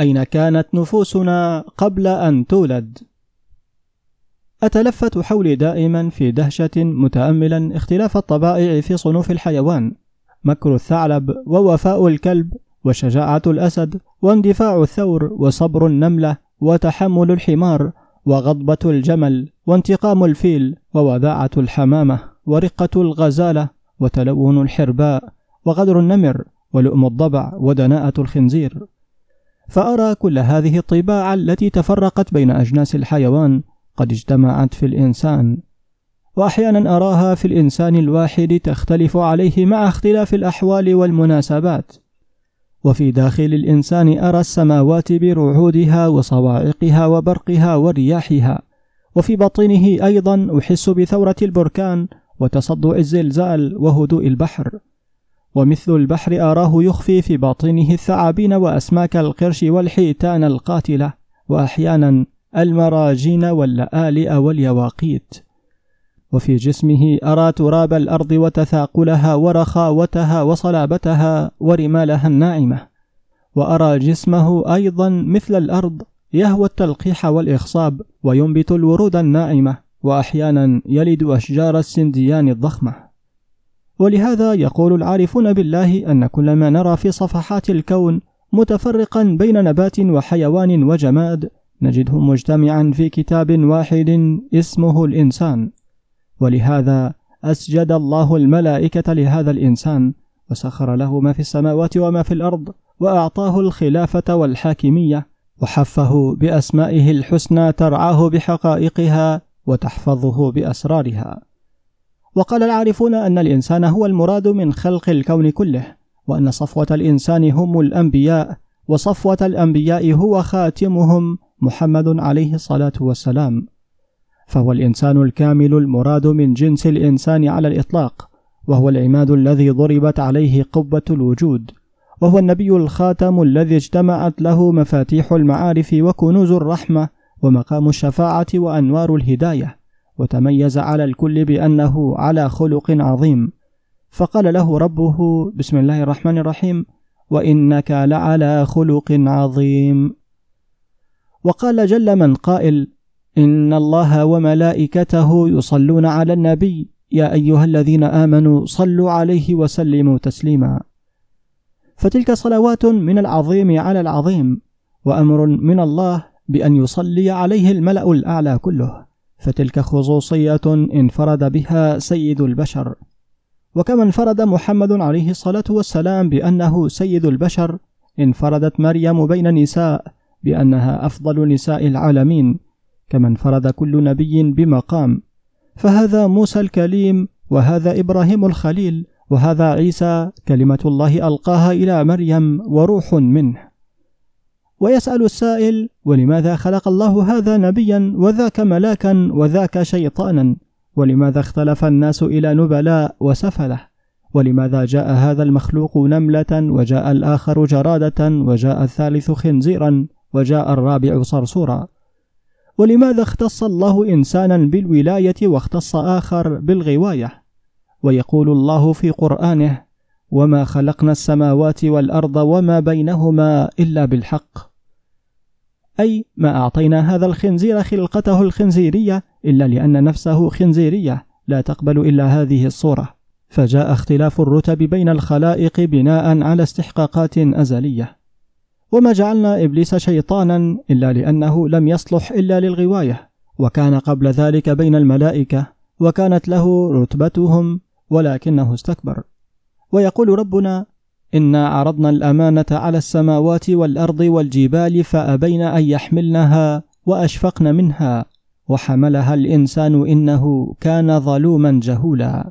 أين كانت نفوسنا قبل أن تولد؟ أتلفت حولي دائما في دهشة متأملا اختلاف الطبائع في صنوف الحيوان مكر الثعلب ووفاء الكلب وشجاعة الأسد واندفاع الثور وصبر النملة وتحمل الحمار وغضبة الجمل وانتقام الفيل ووداعة الحمامة ورقة الغزالة وتلون الحرباء وغدر النمر ولؤم الضبع ودناءة الخنزير فأرى كل هذه الطباع التي تفرقت بين أجناس الحيوان قد اجتمعت في الإنسان. وأحيانا أراها في الإنسان الواحد تختلف عليه مع اختلاف الأحوال والمناسبات. وفي داخل الإنسان أرى السماوات برعودها وصواعقها وبرقها ورياحها. وفي باطنه أيضا أحس بثورة البركان وتصدع الزلزال وهدوء البحر. ومثل البحر أراه يخفي في باطنه الثعابين وأسماك القرش والحيتان القاتلة وأحيانا المراجين واللآلئ واليواقيت. وفي جسمه أرى تراب الأرض وتثاقلها ورخاوتها وصلابتها ورمالها الناعمة. وأرى جسمه أيضا مثل الأرض يهوى التلقيح والإخصاب وينبت الورود الناعمة وأحيانا يلد أشجار السنديان الضخمة. ولهذا يقول العارفون بالله أن كل ما نرى في صفحات الكون متفرقا بين نبات وحيوان وجماد نجده مجتمعا في كتاب واحد اسمه الإنسان. ولهذا أسجد الله الملائكة لهذا الإنسان وسخر له ما في السماوات وما في الأرض وأعطاه الخلافة والحاكمية وحفه بأسمائه الحسنى ترعاه بحقائقها وتحفظه بأسرارها. وقال العارفون أن الإنسان هو المراد من خلق الكون كله وأن صفوة الإنسان هم الأنبياء وصفوة الأنبياء هو خاتمهم محمد عليه الصلاة والسلام. فهو الإنسان الكامل المراد من جنس الإنسان على الإطلاق وهو العماد الذي ضربت عليه قبة الوجود وهو النبي الخاتم الذي اجتمعت له مفاتيح المعارف وكنوز الرحمة ومقام الشفاعة وأنوار الهداية. وتميز على الكل بأنه على خلق عظيم. فقال له ربه بسم الله الرحمن الرحيم وإنك لعلى خلق عظيم. وقال جل من قائل إن الله وملائكته يصلون على النبي يا أيها الذين آمنوا صلوا عليه وسلموا تسليما. فتلك صلوات من العظيم على العظيم وأمر من الله بأن يصلي عليه الملأ الأعلى كله. فتلك خصوصية انفرد بها سيد البشر. وكما انفرد محمد عليه الصلاة والسلام بأنه سيد البشر انفردت مريم بين النساء بأنها أفضل نساء العالمين كما انفرد كل نبي بمقام. فهذا موسى الكليم وهذا إبراهيم الخليل وهذا عيسى كلمة الله ألقاها إلى مريم وروح منه. ويسأل السائل ولماذا خلق الله هذا نبيا وذاك ملاكا وذاك شيطانا؟ ولماذا اختلف الناس إلى نبلاء وسفلة؟ ولماذا جاء هذا المخلوق نملة وجاء الآخر جرادة وجاء الثالث خنزيرا وجاء الرابع صرصورا؟ ولماذا اختص الله إنسانا بالولاية واختص آخر بالغواية؟ ويقول الله في قرآنه وما خلقنا السماوات والأرض وما بينهما إلا بالحق. أي ما أعطينا هذا الخنزير خلقته الخنزيرية إلا لأن نفسه خنزيرية لا تقبل إلا هذه الصورة. فجاء اختلاف الرتب بين الخلائق بناء على استحقاقات أزلية. وما جعلنا إبليس شيطانا إلا لأنه لم يصلح إلا للغواية. وكان قبل ذلك بين الملائكة وكانت له رتبتهم ولكنه استكبر. ويقول ربنا إنا عرضنا الأمانة على السماوات والأرض والجبال فأبين أن يحملنها وأشفقن منها وحملها الإنسان إنه كان ظلوما جهولا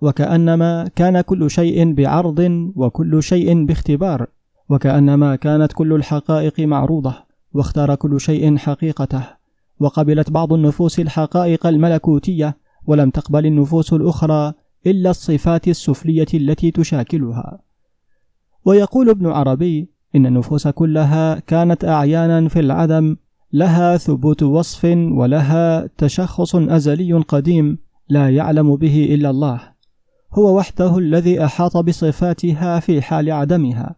وكأنما كان كل شيء بعرض وكل شيء باختبار وكأنما كانت كل الحقائق معروضة واختار كل شيء حقيقته وقبلت بعض النفوس الحقائق الملكوتية ولم تقبل النفوس الأخرى إلا الصفات السفلية التي تشاكلها. ويقول ابن عربي إن النفوس كلها كانت أعيانا في العدم لها ثبوت وصف ولها تشخص أزلي قديم لا يعلم به إلا الله. هو وحده الذي أحاط بصفاتها في حال عدمها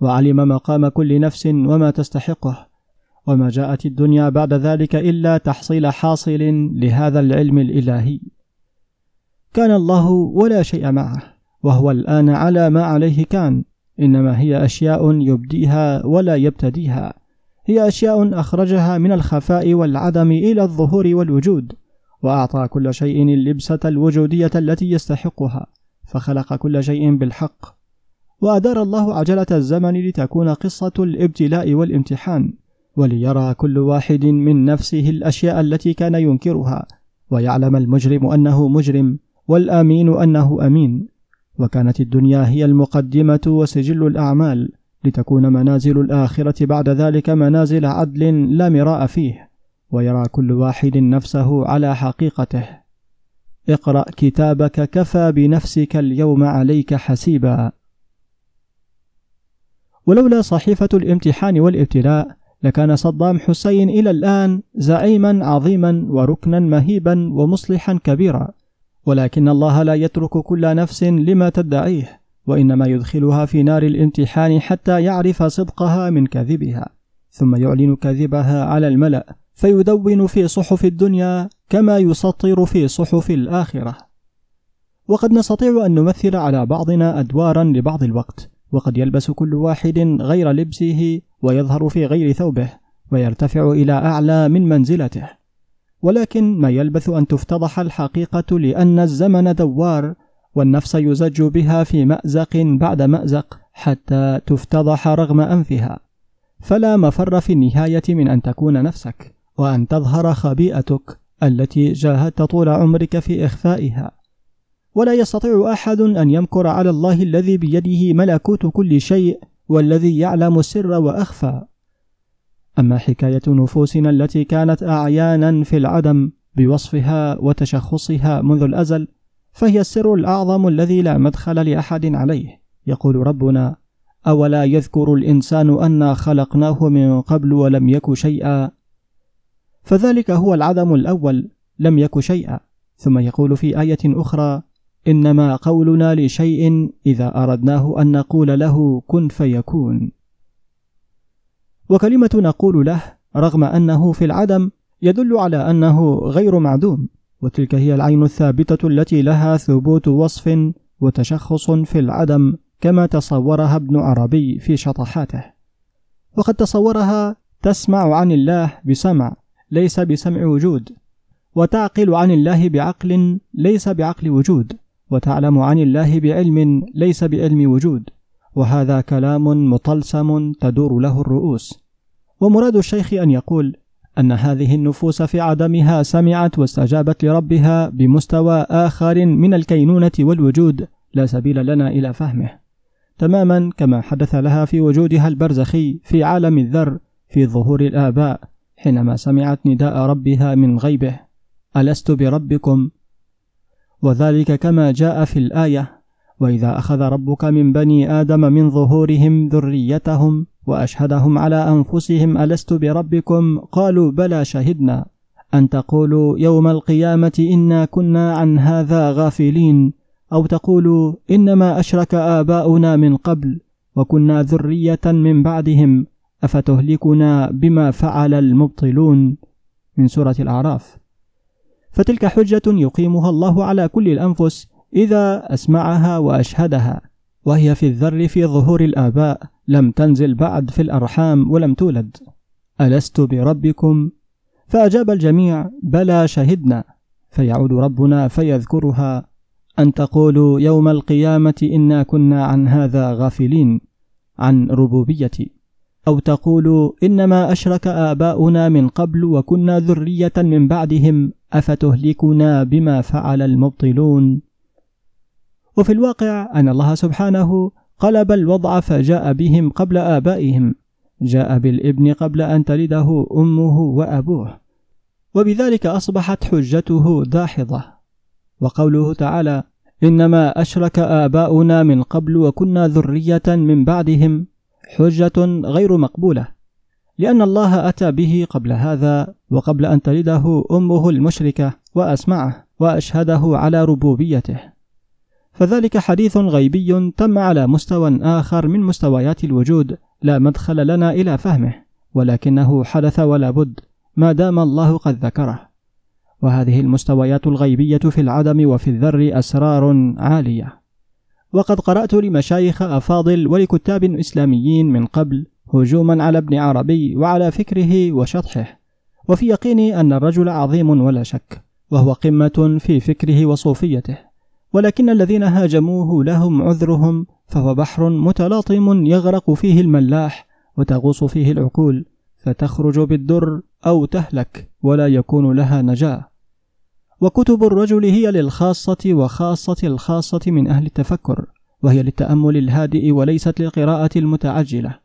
وعلم مقام كل نفس وما تستحقه. وما جاءت الدنيا بعد ذلك إلا تحصيل حاصل لهذا العلم الإلهي. كان الله ولا شيء معه وهو الآن على ما عليه كان إنما هي أشياء يبديها ولا يبتديها. هي أشياء أخرجها من الخفاء والعدم إلى الظهور والوجود وأعطى كل شيء اللبسة الوجودية التي يستحقها فخلق كل شيء بالحق. وأدار الله عجلة الزمن لتكون قصة الإبتلاء والامتحان وليرى كل واحد من نفسه الأشياء التي كان ينكرها ويعلم المجرم أنه مجرم. والآمين أنه أمين. وكانت الدنيا هي المقدمة وسجل الأعمال لتكون منازل الآخرة بعد ذلك منازل عدل لا مراء فيه ويرى كل واحد نفسه على حقيقته. اقرأ كتابك كفى بنفسك اليوم عليك حسيبا. ولولا صحيفة الامتحان والابتلاء لكان صدام حسين إلى الآن زعيما عظيما وركنا مهيبا ومصلحا كبيرا. ولكن الله لا يترك كل نفس لما تدعيه وإنما يدخلها في نار الامتحان حتى يعرف صدقها من كذبها ثم يعلن كذبها على الملأ فيدون في صحف الدنيا كما يسطر في صحف الآخرة. وقد نستطيع أن نمثل على بعضنا أدوارا لبعض الوقت وقد يلبس كل واحد غير لبسه ويظهر في غير ثوبه ويرتفع إلى أعلى من منزلته. ولكن ما يلبث أن تفتضح الحقيقة لأن الزمن دوار والنفس يزج بها في مأزق بعد مأزق حتى تفتضح رغم أنفها. فلا مفر في النهاية من أن تكون نفسك وأن تظهر خبيئتك التي جاهدت طول عمرك في إخفائها. ولا يستطيع أحد أن يمكر على الله الذي بيده ملكوت كل شيء والذي يعلم السر وأخفى. أما حكاية نفوسنا التي كانت أعيانا في العدم بوصفها وتشخصها منذ الأزل فهي السر الأعظم الذي لا مدخل لأحد عليه. يقول ربنا أولا يذكر الإنسان أنا خلقناه من قبل ولم يك شيئا؟ فذلك هو العدم الأول لم يك شيئا. ثم يقول في آية أخرى إنما قولنا لشيء إذا أردناه أن نقول له كن فيكون. وكلمة نقول له رغم أنه في العدم يدل على أنه غير معدوم وتلك هي العين الثابتة التي لها ثبوت وصف وتشخص في العدم كما تصورها ابن عربي في شطحاته. وقد تصورها تسمع عن الله بسمع ليس بسمع وجود وتعقل عن الله بعقل ليس بعقل وجود وتعلم عن الله بعلم ليس بعلم وجود وهذا كلام مطلسم تدور له الرؤوس. ومراد الشيخ أن يقول أن هذه النفوس في عدمها سمعت واستجابت لربها بمستوى آخر من الكينونة والوجود لا سبيل لنا إلى فهمه. تماما كما حدث لها في وجودها البرزخي في عالم الذر في ظهور الآباء حينما سمعت نداء ربها من غيبه ألست بربكم؟ وذلك كما جاء في الآية وإذا أخذ ربك من بني آدم من ظهورهم ذريتهم وأشهدهم على أنفسهم ألست بربكم؟ قالوا بلى شهدنا. أن تقولوا يوم القيامة إنا كنا عن هذا غافلين أو تقولوا إنما أشرك آباؤنا من قبل وكنا ذرية من بعدهم أفتهلكنا بما فعل المبطلون؟ من سورة الأعراف. فتلك حجة يقيمها الله على كل الأنفس إذا أسمعها وأشهدها وهي في الذر في ظهور الآباء. لم تنزل بعد في الأرحام ولم تولد. ألست بربكم؟ فأجاب الجميع بلى شهدنا. فيعود ربنا فيذكرها. أن تقولوا يوم القيامة إنا كنا عن هذا غافلين عن ربوبيتي. أو تقولوا إنما أشرك آباؤنا من قبل وكنا ذرية من بعدهم أفتهلكنا بما فعل المبطلون؟ وفي الواقع أن الله سبحانه قلب الوضع فجاء بهم قبل آبائهم. جاء بالابن قبل أن تلده أمه وأبوه. وبذلك أصبحت حجته داحضة. وقوله تعالى إنما أشرك آباؤنا من قبل وكنا ذرية من بعدهم حجة غير مقبولة لأن الله أتى به قبل هذا وقبل أن تلده أمه المشركة وأسمعه وأشهده على ربوبيته. فذلك حديث غيبي تم على مستوى آخر من مستويات الوجود لا مدخل لنا إلى فهمه ولكنه حدث ولا بد ما دام الله قد ذكره. وهذه المستويات الغيبية في العدم وفي الذر أسرار عالية. وقد قرأت لمشايخ أفاضل ولكتاب إسلاميين من قبل هجوما على ابن عربي وعلى فكره وشطحه. وفي يقيني أن الرجل عظيم ولا شك وهو قمة في فكره وصوفيته. ولكن الذين هاجموه لهم عذرهم فهو بحر متلاطم يغرق فيه الملاح وتغوص فيه العقول فتخرج بالدر أو تهلك ولا يكون لها نجاة. وكتب الرجل هي للخاصة وخاصة الخاصة من أهل التفكر وهي للتأمل الهادئ وليست للقراءة المتعجلة.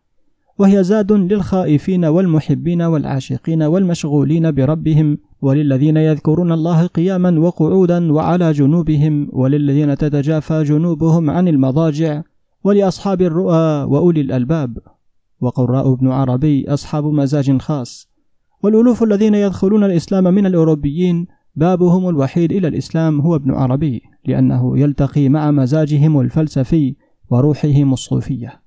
وهي زاد للخائفين والمحبين والعاشقين والمشغولين بربهم وللذين يذكرون الله قياما وقعودا وعلى جنوبهم وللذين تتجافى جنوبهم عن المضاجع ولأصحاب الرؤى وأولي الألباب. وقراء ابن عربي أصحاب مزاج خاص. والألوف الذين يدخلون الإسلام من الأوروبيين بابهم الوحيد إلى الإسلام هو ابن عربي لأنه يلتقي مع مزاجهم الفلسفي وروحهم الصوفية.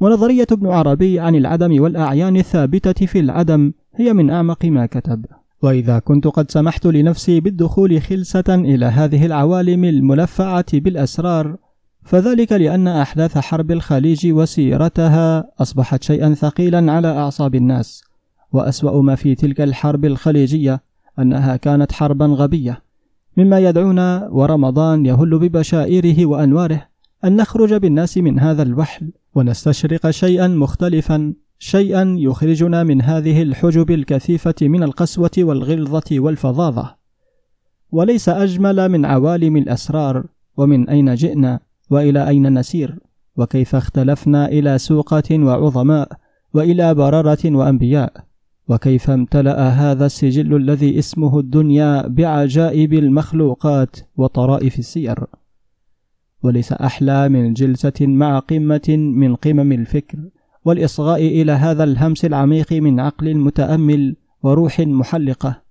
ونظرية ابن عربي عن العدم والأعيان الثابتة في العدم هي من أعمق ما كتب. وإذا كنت قد سمحت لنفسي بالدخول خلسة إلى هذه العوالم الملفعة بالأسرار فذلك لأن أحداث حرب الخليج وسيرتها أصبحت شيئا ثقيلا على أعصاب الناس. وأسوأ ما في تلك الحرب الخليجية أنها كانت حربا غبية. مما يدعونا ورمضان يهل ببشائره وأنواره أن نخرج بالناس من هذا الوحل ونستشرق شيئا مختلفا. شيئا يخرجنا من هذه الحجب الكثيفة من القسوة والغلظة والفظاظة. وليس أجمل من عوالم الأسرار ومن أين جئنا وإلى أين نسير؟ وكيف اختلفنا إلى سوقة وعظماء وإلى بررة وأنبياء؟ وكيف امتلأ هذا السجل الذي اسمه الدنيا بعجائب المخلوقات وطرائف السير؟ وليس أحلى من جلسة مع قمة من قمم الفكر والإصغاء إلى هذا الهمس العميق من عقل متأمل وروح محلقة.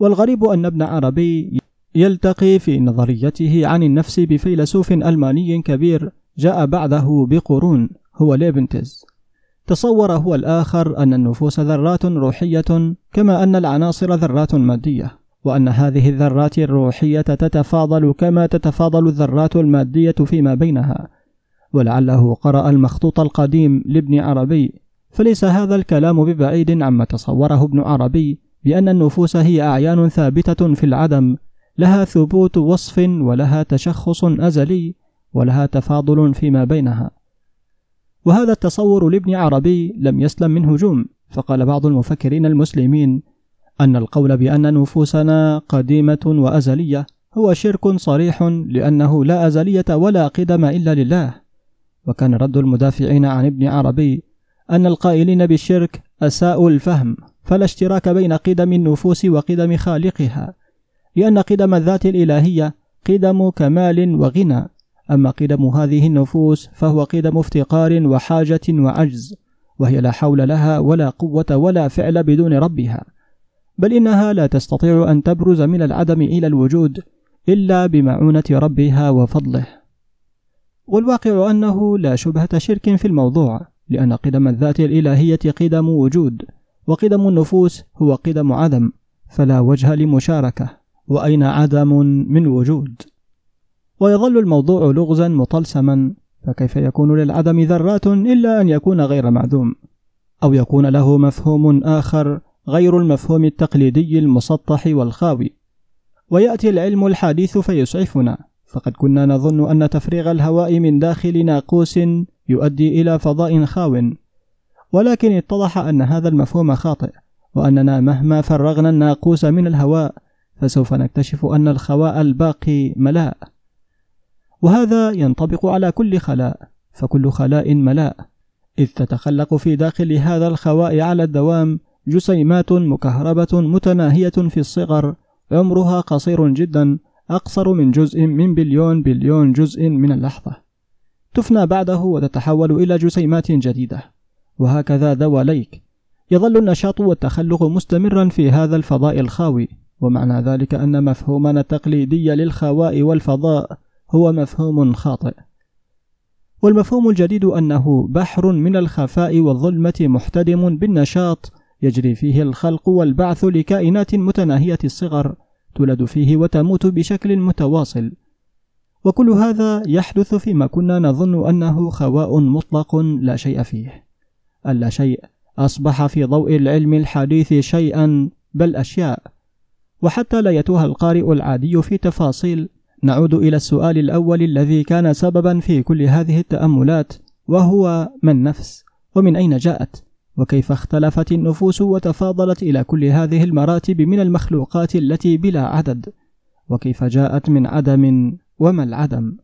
والغريب أن ابن عربي يلتقي في نظريته عن النفس بفيلسوف ألماني كبير جاء بعده بقرون هو ليبنتز تصور هو الآخر أن النفوس ذرات روحية كما أن العناصر ذرات مادية وأن هذه الذرات الروحية تتفاضل كما تتفاضل الذرات المادية فيما بينها. ولعله قرأ المخطوط القديم لابن عربي فليس هذا الكلام ببعيد عما تصوره ابن عربي بأن النفوس هي أعيان ثابتة في العدم لها ثبوت وصف ولها تشخص أزلي ولها تفاضل فيما بينها. وهذا التصور لابن عربي لم يسلم من هجوم فقال بعض المفكرين المسلمين أن القول بأن نفوسنا قديمة وأزلية هو شرك صريح لأنه لا أزلية ولا قدم إلا لله. وكان رد المدافعين عن ابن عربي أن القائلين بالشرك أساءوا الفهم فلا اشتراك بين قدم النفوس وقدم خالقها لأن قدم الذات الإلهية قدم كمال وغنى. أما قدم هذه النفوس فهو قدم افتقار وحاجة وعجز وهي لا حول لها ولا قوة ولا فعل بدون ربها. بل إنها لا تستطيع أن تبرز من العدم إلى الوجود إلا بمعونة ربها وفضله. والواقع أنه لا شبهة شرك في الموضوع لأن قدم الذات الإلهية قدم وجود وقدم النفوس هو قدم عدم فلا وجه لمشاركة وأين عدم من وجود؟ ويظل الموضوع لغزا مطلسما فكيف يكون للعدم ذرات إلا أن يكون غير معدوم؟ أو يكون له مفهوم آخر غير المفهوم التقليدي المسطح والخاوي؟ ويأتي العلم الحديث فيسعفنا. فقد كنا نظن أن تفريغ الهواء من داخل ناقوس يؤدي إلى فضاء خاو. ولكن اتضح أن هذا المفهوم خاطئ وأننا مهما فرغنا الناقوس من الهواء فسوف نكتشف أن الخواء الباقي ملاء. وهذا ينطبق على كل خلاء فكل خلاء ملاء. إذ تتخلق في داخل هذا الخواء على الدوام جسيمات مكهربة متناهية في الصغر عمرها قصير جدا أقصر من جزء من بليون بليون جزء من اللحظة. تفنى بعده وتتحول إلى جسيمات جديدة. وهكذا دواليك يظل النشاط والتخلق مستمرا في هذا الفضاء الخاوي. ومعنى ذلك أن مفهومنا التقليدي للخواء والفضاء هو مفهوم خاطئ. والمفهوم الجديد أنه بحر من الخفاء والظلمة محتدم بالنشاط يجري فيه الخلق والبعث لكائنات متناهية الصغر تولد فيه وتموت بشكل متواصل. وكل هذا يحدث فيما كنا نظن أنه خواء مطلق لا شيء فيه. اللا شيء أصبح في ضوء العلم الحديث شيئا بل أشياء. وحتى لا يتوه القارئ العادي في تفاصيل نعود إلى السؤال الأول الذي كان سببا في كل هذه التأملات وهو ما النفس ومن أين جاءت؟ وكيف اختلفت النفوس وتفاضلت إلى كل هذه المراتب من المخلوقات التي بلا عدد وكيف جاءت من عدم وما العدم.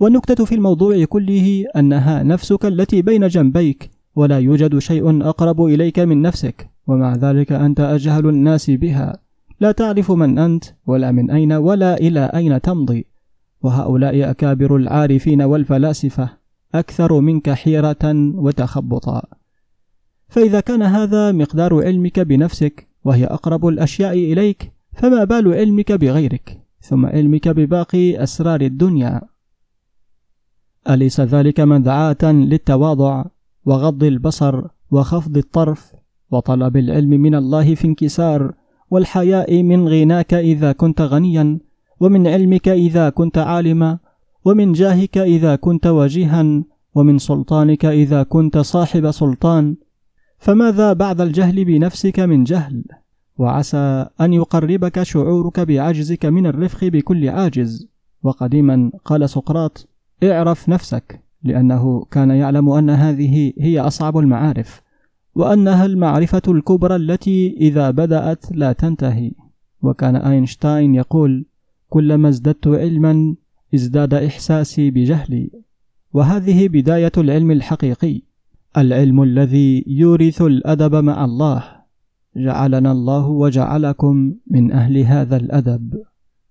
والنكتة في الموضوع كله أنها نفسك التي بين جنبيك ولا يوجد شيء أقرب إليك من نفسك ومع ذلك أنت أجهل الناس بها. لا تعرف من أنت ولا من أين ولا إلى أين تمضي. وهؤلاء أكابر العارفين والفلاسفة أكثر منك حيرة وتخبطا. فإذا كان هذا مقدار علمك بنفسك وهي أقرب الأشياء إليك فما بال علمك بغيرك ثم علمك بباقي أسرار الدنيا. أليس ذلك مدعاة للتواضع وغض البصر وخفض الطرف وطلب العلم من الله في انكسار والحياء من غناك إذا كنت غنيا ومن علمك إذا كنت عالما ومن جاهك إذا كنت وجيها ومن سلطانك إذا كنت صاحب سلطان. فماذا بعد الجهل بنفسك من جهل؟ وعسى أن يقربك شعورك بعجزك من الرفق بكل عاجز. وقديما قال سقراط اعرف نفسك لأنه كان يعلم أن هذه هي أصعب المعارف وأنها المعرفة الكبرى التي إذا بدأت لا تنتهي. وكان أينشتاين يقول كلما ازددت علما ازداد إحساسي بجهلي. وهذه بداية العلم الحقيقي. العلم الذي يورث الأدب مع الله. جعلنا الله وجعلكم من أهل هذا الأدب.